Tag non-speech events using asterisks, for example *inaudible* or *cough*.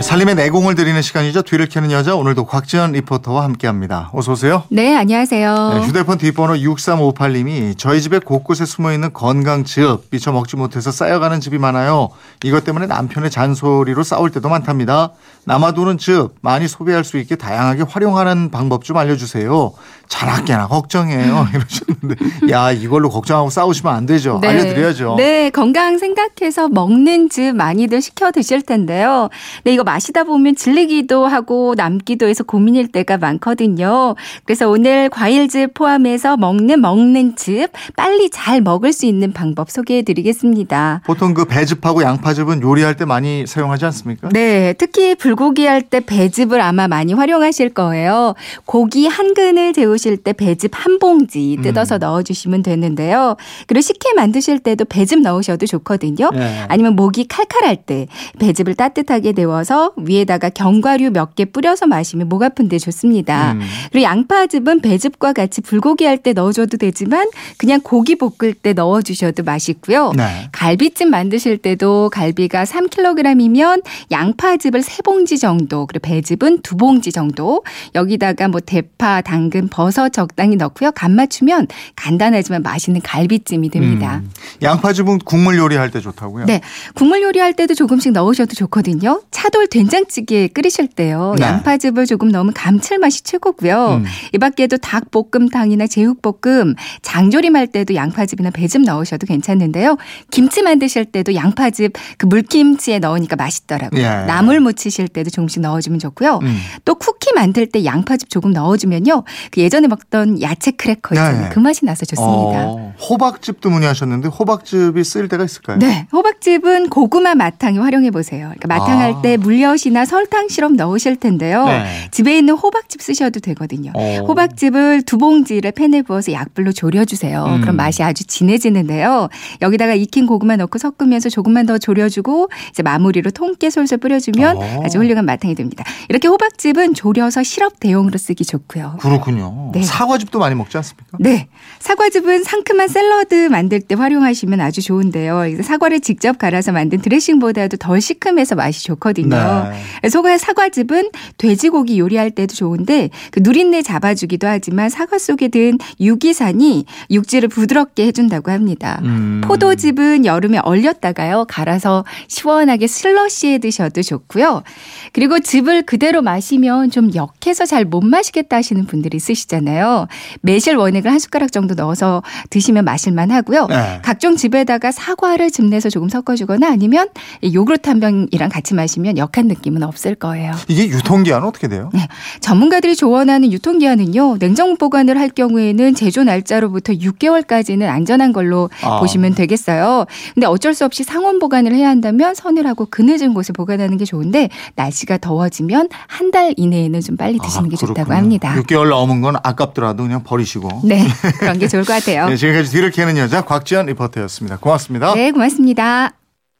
살림의 내공을 드리는 시간이죠. 뒤를 캐는 여자 오늘도 곽지연 리포터와 함께합니다. 어서 오세요. 네, 안녕하세요. 네, 휴대폰 뒷번호 6358님이 저희 집에 곳곳에 숨어있는 건강즙 미처 먹지 못해서 쌓여가는 즙이 많아요. 이것 때문에 남편의 잔소리로 싸울 때도 많답니다. 남아도는 즙 많이 소비할 수 있게 다양하게 활용하는 방법 좀 알려주세요. 자나깨나 걱정해요. *laughs* 이러셨는데 야 이걸로 걱정하고 싸우시면 안 되죠. 네. 알려드려야죠. 네, 건강 생각해서 먹는 즙 많이들 시켜 드실 텐데요. 네, 이거 마시다 보면 질리기도 하고 남기도 해서 고민일 때가 많거든요. 그래서 오늘 과일즙 포함해서 먹는 먹는 즙 빨리 잘 먹을 수 있는 방법 소개해 드리겠습니다. 보통 그 배즙하고 양파즙은 요리할 때 많이 사용하지 않습니까? 네, 특히 불고기 할 때 배즙을 아마 많이 활용하실 거예요. 고기 한 근을 재우실 때 배즙 한 봉지 뜯어서 음. 넣어 주시면 되는데요. 그리고 식혜 만드실 때도 배즙 넣으셔도 좋거든요. 네. 아니면 목이 칼칼할 때 배즙을 따뜻하게 데워서 위에다가 견과류 몇 개 뿌려서 마시면 목 아픈데 좋습니다. 음. 그리고 양파즙은 배즙과 같이 불고기 할 때 넣어줘도 되지만 그냥 고기 볶을 때 넣어주셔도 맛있고요. 네. 갈비찜 만드실 때도 갈비가 3kg이면 양파즙을 3봉지 정도, 그리고 배즙은 2봉지 정도, 여기다가 뭐 대파, 당근, 버섯 적당히 넣고요. 간 맞추면 간단하지만 맛있는 갈비찜이 됩니다. 음. 양파즙은 국물 요리할 때 좋다고요? 네. 국물 요리할 때도 조금씩 넣으셔도 좋거든요. 차돌 된장찌개 끓이실 때요. 네. 양파즙을 조금 넣으면 감칠맛이 최고고요. 음. 이 밖에도 닭볶음탕이나 제육볶음, 장조림할 때도 양파즙이나 배즙 넣으셔도 괜찮는데요. 김치 만드실 때도 양파즙 그 물김치에 넣으니까 맛있더라고요. 예. 나물 무치실 때도 조금씩 넣어주면 좋고요. 음. 또 쿠키 만들 때 양파즙 조금 넣어주면요. 그 예전에 먹던 야채 크래커 있잖아요. 네. 그 맛이 나서 좋습니다. 어, 호박즙도 문의하셨는데 호박 즙이 쓰일 때가 있을까요? 네, 호박즙은 고구마 마탕에 활용해 보세요. 그러니까 마탕할 아. 때 물엿이나 설탕 시럽 넣으실 텐데요. 네. 집에 있는 호박즙 쓰셔도 되거든요. 어. 호박즙을 두 봉지를 팬에 부어서 약불로 졸여주세요. 음. 그럼 맛이 아주 진해지는데요. 여기다가 익힌 고구마 넣고 섞으면서 조금만 더 졸여주고 이제 마무리로 통깨 솔솔 뿌려주면 어. 아주 훌륭한 마탕이 됩니다. 이렇게 호박즙은 졸여서 시럽 대용으로 쓰기 좋고요. 그렇군요. 네. 사과즙도 많이 먹지 않습니까? 네. 사과즙은 상큼한 샐러드 만들 때 활용하시 면 아주 좋은데요. 사과를 직접 갈아서 만든 드레싱보다도 덜 시큼해서 맛이 좋거든요. 네. 소가 사과즙은 돼지고기 요리할 때도 좋은데 그 누린내 잡아주기도 하지만 사과 속에 든 유기산이 육질을 부드럽게 해준다고 합니다. 음. 포도즙은 여름에 얼렸다가요 갈아서 시원하게 슬러시해 드셔도 좋고요. 그리고 즙을 그대로 마시면 좀 역해서 잘 못 마시겠다 하시는 분들이 있으시잖아요. 매실 원액을 한 숟가락 정도 넣어서 드시면 마실만 하고요. 네. 각종 즙에다가 사과를 즙내서 조금 섞어주거나 아니면 이 요구르트 한 병이랑 같이 마시면 역한 느낌은 없을 거예요. 이게 유통기한은 어떻게 돼요? 네. 전문가들이 조언하는 유통기한은요, 냉장 보관을 할 경우에는 제조 날짜로부터 6개월까지는 안전한 걸로 아. 보시면 되겠어요. 근데 어쩔 수 없이 상온 보관을 해야 한다면 서늘하고 그늘진 곳에 보관하는 게 좋은데 날씨가 더워지면 한 달 이내에는 좀 빨리 드시는 게 좋다고 아. 합니다. 6개월 넘은 건 아깝더라도 그냥 버리시고. 네, 그런 게 좋을 것 같아요. *laughs* 네, 지금까지 뒤를 캐는 여자 곽지연 리포터 였습니다. 고맙습니다. 네, 고맙습니다.